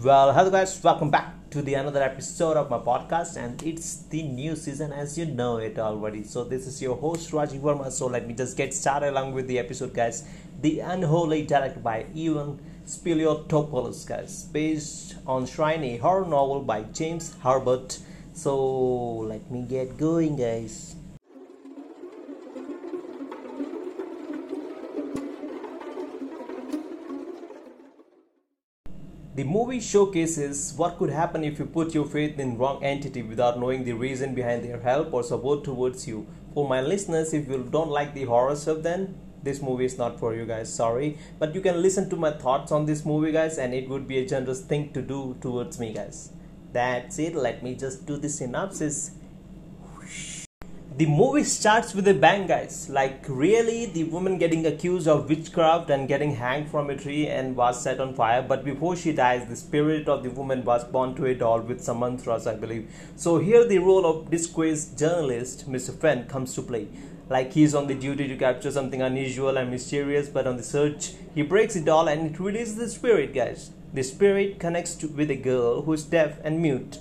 Well, hello guys, welcome back to the another episode of my podcast, and it's the new season as you know it already. So this is your host Rajiv Varma. So let me just get started along with the episode, guys. The Unholy, directed by Ivan Spiliotopoulos, guys, based on Shrine, horror novel by James Herbert. So let me get going, guys. The movie showcases what could happen if you put your faith in wrong entity without knowing the reason behind their help or support towards you. For my listeners, if you don't like the horror stuff, then this movie is not for you guys. Sorry, but you can listen to my thoughts on this movie, guys, and it would be a generous thing to do towards me, guys. That's it. Let me just do the synopsis the movie starts with a bang guys. Like really the woman getting accused of witchcraft and getting hanged from a tree and was set on fire. But before she dies the spirit of the woman was born to a doll with some mantras i believe. So here the role of disgraced journalist mr fenn comes to play. Like he's on the duty to capture something unusual and mysterious but on the search he breaks the doll and it releases the spirit guys. The spirit connects to, with a girl who is deaf and mute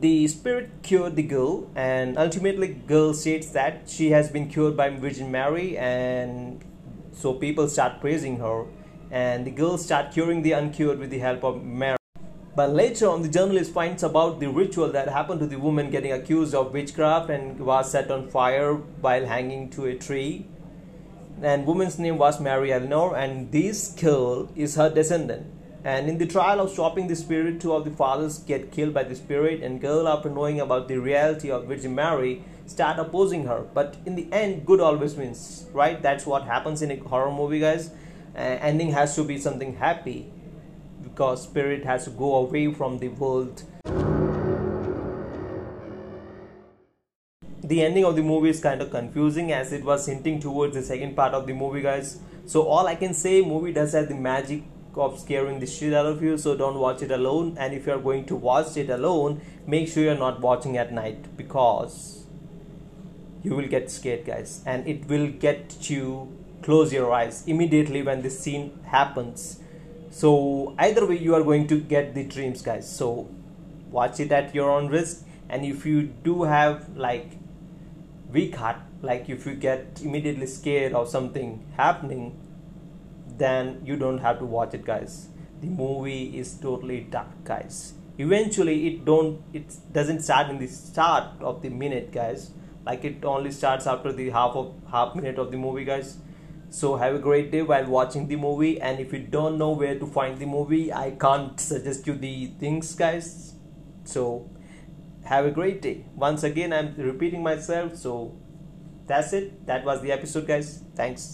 the spirit cured the girl and ultimately girl states that she has been cured by virgin mary and so people start praising her and the girl start curing the uncured with the help of mary. But later on the journalist finds about the ritual that happened to the woman getting accused of witchcraft and was set on fire while hanging to a tree. And woman's name was mary Elnor and this girl is her descendant and in the trial of stopping the spirit, two of the fathers get killed by the spirit, and girl, after knowing about the reality of Virgin Mary, start opposing her. But in the end, good always wins, right? That's what happens in a horror movie, guys. Uh, ending has to be something happy because spirit has to go away from the world. The ending of the movie is kind of confusing as it was hinting towards the second part of the movie, guys. So all I can say, movie does have the magic of scaring the shit out of you so don't watch it alone. And if you're going to watch it alone make sure you're not watching at night because you will get scared guys. And it will get you close your eyes immediately when this scene happens. So either way you are going to get the dreams guys. So watch it at your own risk. And if you do have like weak heart like if you get immediately scared of something happening then you don't have to watch it guys. The movie is totally dark guys. Eventually it don't it doesn't start in the start of the minute guys. Like it only starts after the half of half minute of the movie guys. So have a great day while watching the movie. And if you don't know where to find the movie i can't suggest you the things guys. So have a great day. Once again i'm repeating myself. So that's it. That was the episode guys. Thanks